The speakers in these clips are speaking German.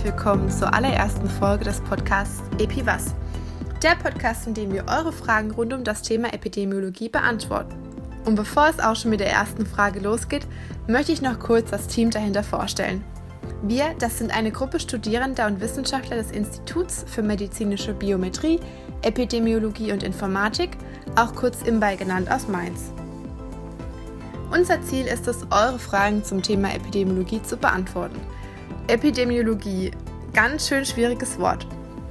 herzlich willkommen zur allerersten Folge des Podcasts EpiWas. Der Podcast, in dem wir eure Fragen rund um das Thema Epidemiologie beantworten. Und bevor es auch schon mit der ersten Frage losgeht, möchte ich noch kurz das Team dahinter vorstellen. Wir, das sind eine Gruppe Studierender und Wissenschaftler des Instituts für medizinische Biometrie, Epidemiologie und Informatik, auch kurz IMBAI genannt, aus Mainz. Unser Ziel ist es, eure Fragen zum Thema Epidemiologie zu beantworten – Epidemiologie. Ganz schön schwieriges Wort.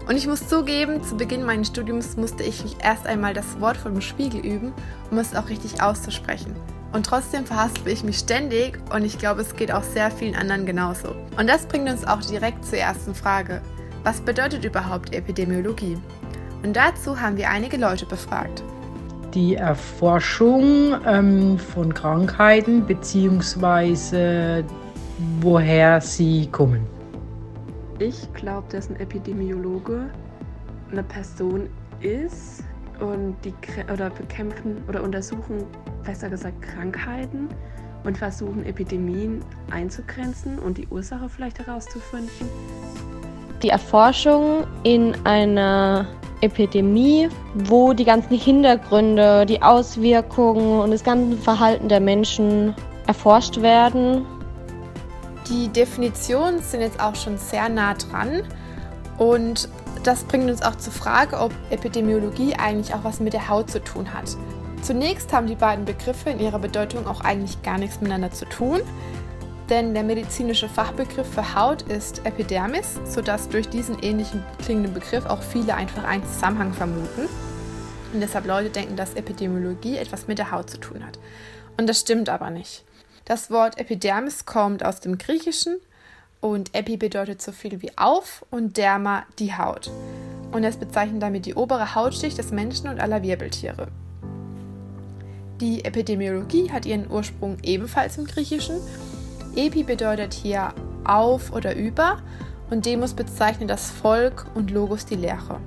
Und ich muss zugeben, zu Beginn meines Studiums musste ich erst einmal das Wort vom Spiegel üben, um es auch richtig auszusprechen. Und trotzdem verhaspel ich mich ständig und ich glaube, es geht auch sehr vielen anderen genauso. Und das bringt uns auch direkt zur ersten Frage. Was bedeutet überhaupt Epidemiologie? Und dazu haben wir einige Leute befragt. Die Erforschung ähm, von Krankheiten bzw woher sie kommen. Ich glaube, dass ein Epidemiologe eine Person ist und die oder bekämpfen oder untersuchen, besser gesagt, Krankheiten und versuchen Epidemien einzugrenzen und die Ursache vielleicht herauszufinden. Die Erforschung in einer Epidemie, wo die ganzen Hintergründe, die Auswirkungen und das ganze Verhalten der Menschen erforscht werden die Definitionen sind jetzt auch schon sehr nah dran und das bringt uns auch zur Frage, ob Epidemiologie eigentlich auch was mit der Haut zu tun hat. Zunächst haben die beiden Begriffe in ihrer Bedeutung auch eigentlich gar nichts miteinander zu tun, denn der medizinische Fachbegriff für Haut ist Epidermis, sodass durch diesen ähnlichen klingenden Begriff auch viele einfach einen Zusammenhang vermuten und deshalb Leute denken, dass Epidemiologie etwas mit der Haut zu tun hat. Und das stimmt aber nicht. Das Wort Epidermis kommt aus dem Griechischen und Epi bedeutet so viel wie auf und Derma die Haut. Und es bezeichnet damit die obere Hautschicht des Menschen und aller Wirbeltiere. Die Epidemiologie hat ihren Ursprung ebenfalls im Griechischen. Epi bedeutet hier auf oder über und Demos bezeichnet das Volk und Logos die Lehre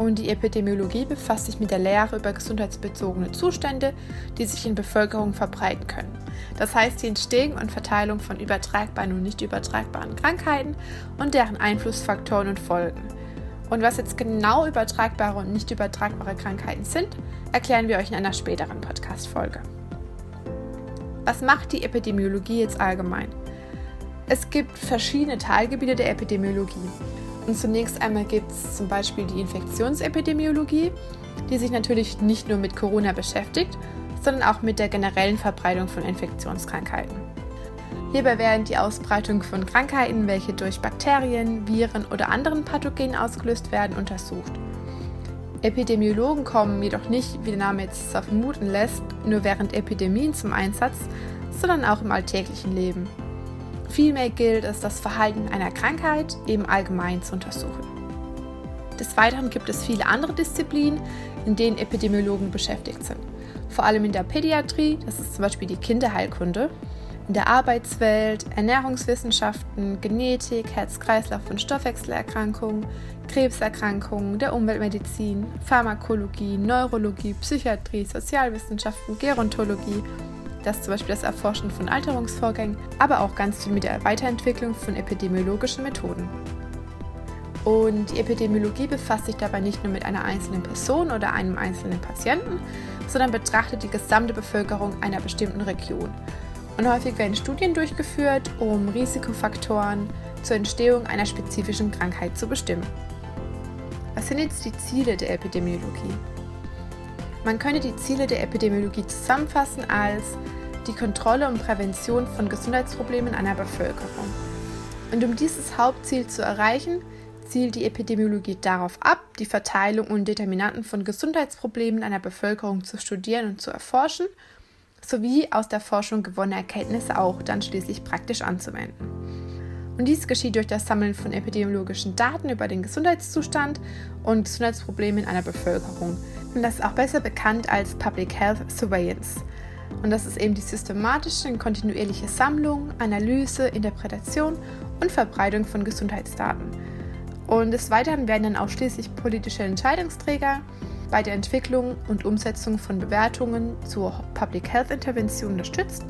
und die Epidemiologie befasst sich mit der Lehre über gesundheitsbezogene Zustände, die sich in Bevölkerung verbreiten können. Das heißt die Entstehung und Verteilung von übertragbaren und nicht übertragbaren Krankheiten und deren Einflussfaktoren und Folgen. Und was jetzt genau übertragbare und nicht übertragbare Krankheiten sind, erklären wir euch in einer späteren Podcast-Folge. Was macht die Epidemiologie jetzt allgemein? Es gibt verschiedene Teilgebiete der Epidemiologie. Und zunächst einmal gibt es zum Beispiel die Infektionsepidemiologie, die sich natürlich nicht nur mit Corona beschäftigt, sondern auch mit der generellen Verbreitung von Infektionskrankheiten. Hierbei werden die Ausbreitung von Krankheiten, welche durch Bakterien, Viren oder anderen Pathogenen ausgelöst werden, untersucht. Epidemiologen kommen jedoch nicht, wie der Name jetzt vermuten lässt, nur während Epidemien zum Einsatz, sondern auch im alltäglichen Leben. Vielmehr gilt es, das Verhalten einer Krankheit eben allgemein zu untersuchen. Des Weiteren gibt es viele andere Disziplinen, in denen Epidemiologen beschäftigt sind. Vor allem in der Pädiatrie, das ist zum Beispiel die Kinderheilkunde, in der Arbeitswelt, Ernährungswissenschaften, Genetik, Herz-Kreislauf- und Stoffwechselerkrankungen, Krebserkrankungen, der Umweltmedizin, Pharmakologie, Neurologie, Psychiatrie, Sozialwissenschaften, Gerontologie das zum Beispiel das Erforschen von Alterungsvorgängen, aber auch ganz viel mit der Weiterentwicklung von epidemiologischen Methoden. Und die Epidemiologie befasst sich dabei nicht nur mit einer einzelnen Person oder einem einzelnen Patienten, sondern betrachtet die gesamte Bevölkerung einer bestimmten Region. Und häufig werden Studien durchgeführt, um Risikofaktoren zur Entstehung einer spezifischen Krankheit zu bestimmen. Was sind jetzt die Ziele der Epidemiologie? Man könnte die Ziele der Epidemiologie zusammenfassen als die Kontrolle und Prävention von Gesundheitsproblemen einer Bevölkerung. Und um dieses Hauptziel zu erreichen, zielt die Epidemiologie darauf ab, die Verteilung und Determinanten von Gesundheitsproblemen einer Bevölkerung zu studieren und zu erforschen, sowie aus der Forschung gewonnene Erkenntnisse auch dann schließlich praktisch anzuwenden. Und dies geschieht durch das Sammeln von epidemiologischen Daten über den Gesundheitszustand und Gesundheitsprobleme in einer Bevölkerung. Und das ist auch besser bekannt als Public Health Surveillance. Und das ist eben die systematische und kontinuierliche Sammlung, Analyse, Interpretation und Verbreitung von Gesundheitsdaten. Und des Weiteren werden dann auch schließlich politische Entscheidungsträger bei der Entwicklung und Umsetzung von Bewertungen zur Public Health Intervention unterstützt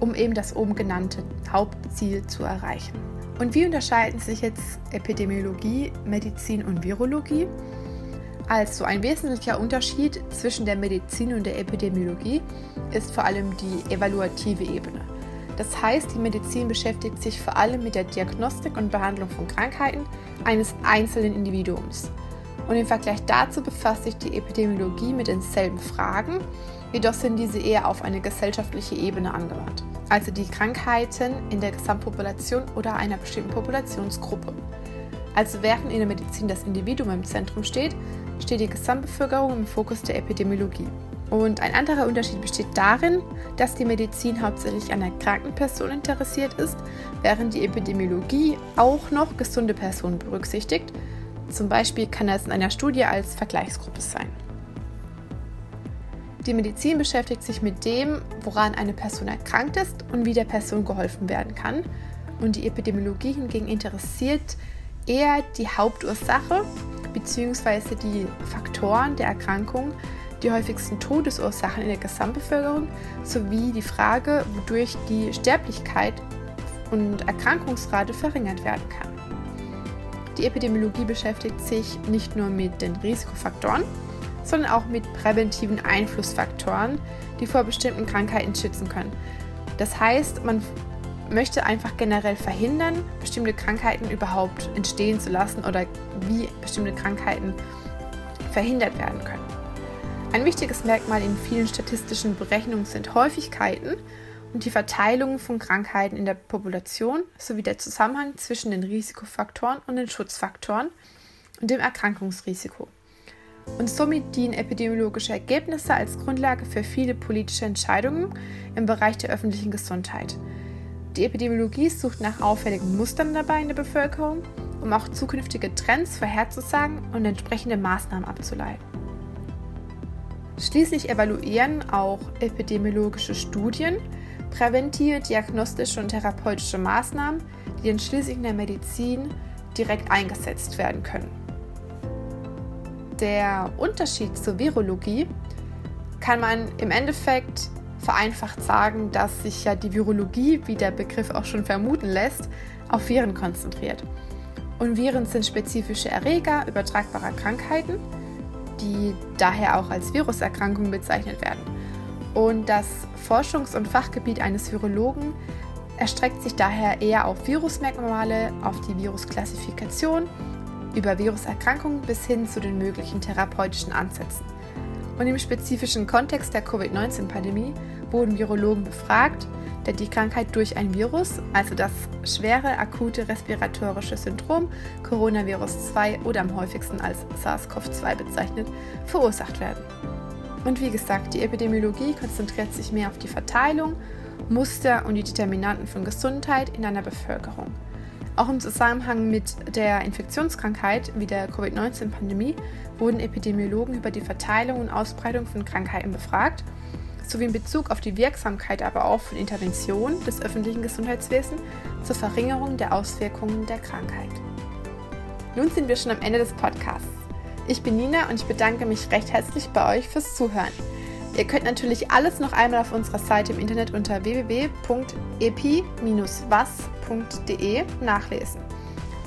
um eben das oben genannte Hauptziel zu erreichen. Und wie unterscheiden sich jetzt Epidemiologie, Medizin und Virologie? Also ein wesentlicher Unterschied zwischen der Medizin und der Epidemiologie ist vor allem die evaluative Ebene. Das heißt, die Medizin beschäftigt sich vor allem mit der Diagnostik und Behandlung von Krankheiten eines einzelnen Individuums. Und im Vergleich dazu befasst sich die Epidemiologie mit denselben Fragen, jedoch sind diese eher auf eine gesellschaftliche Ebene angewandt, also die Krankheiten in der Gesamtpopulation oder einer bestimmten Populationsgruppe. Also während in der Medizin das Individuum im Zentrum steht, steht die Gesamtbevölkerung im Fokus der Epidemiologie. Und ein anderer Unterschied besteht darin, dass die Medizin hauptsächlich an erkrankten Personen interessiert ist, während die Epidemiologie auch noch gesunde Personen berücksichtigt. Zum Beispiel kann es in einer Studie als Vergleichsgruppe sein. Die Medizin beschäftigt sich mit dem, woran eine Person erkrankt ist und wie der Person geholfen werden kann. Und die Epidemiologie hingegen interessiert eher die Hauptursache bzw. die Faktoren der Erkrankung, die häufigsten Todesursachen in der Gesamtbevölkerung sowie die Frage, wodurch die Sterblichkeit und Erkrankungsrate verringert werden kann. Die Epidemiologie beschäftigt sich nicht nur mit den Risikofaktoren, sondern auch mit präventiven Einflussfaktoren, die vor bestimmten Krankheiten schützen können. Das heißt, man möchte einfach generell verhindern, bestimmte Krankheiten überhaupt entstehen zu lassen oder wie bestimmte Krankheiten verhindert werden können. Ein wichtiges Merkmal in vielen statistischen Berechnungen sind Häufigkeiten und die Verteilung von Krankheiten in der Population sowie der Zusammenhang zwischen den Risikofaktoren und den Schutzfaktoren und dem Erkrankungsrisiko. Und somit dienen epidemiologische Ergebnisse als Grundlage für viele politische Entscheidungen im Bereich der öffentlichen Gesundheit. Die Epidemiologie sucht nach auffälligen Mustern dabei in der Bevölkerung, um auch zukünftige Trends vorherzusagen und entsprechende Maßnahmen abzuleiten. Schließlich evaluieren auch epidemiologische Studien präventive, diagnostische und therapeutische Maßnahmen, die dann schließlich in der Medizin direkt eingesetzt werden können. Der Unterschied zur Virologie kann man im Endeffekt vereinfacht sagen, dass sich ja die Virologie, wie der Begriff auch schon vermuten lässt, auf Viren konzentriert. Und Viren sind spezifische Erreger übertragbarer Krankheiten, die daher auch als Viruserkrankungen bezeichnet werden. Und das Forschungs- und Fachgebiet eines Virologen erstreckt sich daher eher auf Virusmerkmale, auf die Virusklassifikation, über Viruserkrankungen bis hin zu den möglichen therapeutischen Ansätzen. Und im spezifischen Kontext der Covid-19-Pandemie wurden Virologen befragt, der die Krankheit durch ein Virus, also das schwere akute respiratorische Syndrom Coronavirus 2 oder am häufigsten als SARS-CoV-2 bezeichnet, verursacht werden. Und wie gesagt, die Epidemiologie konzentriert sich mehr auf die Verteilung, Muster und die Determinanten von Gesundheit in einer Bevölkerung. Auch im Zusammenhang mit der Infektionskrankheit wie der Covid-19-Pandemie wurden Epidemiologen über die Verteilung und Ausbreitung von Krankheiten befragt, sowie in Bezug auf die Wirksamkeit aber auch von Interventionen des öffentlichen Gesundheitswesens zur Verringerung der Auswirkungen der Krankheit. Nun sind wir schon am Ende des Podcasts. Ich bin Nina und ich bedanke mich recht herzlich bei euch fürs Zuhören. Ihr könnt natürlich alles noch einmal auf unserer Seite im Internet unter www.epi-was.de nachlesen.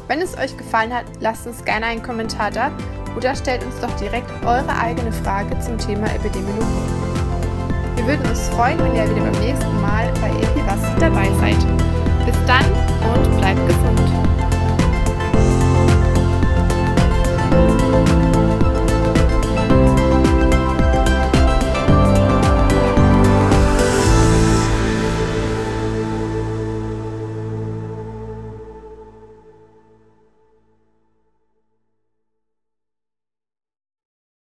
Wenn es euch gefallen hat, lasst uns gerne einen Kommentar da oder stellt uns doch direkt eure eigene Frage zum Thema Epidemiologie. Wir würden uns freuen, wenn ihr wieder beim nächsten Mal bei Epi Was dabei seid. Bis dann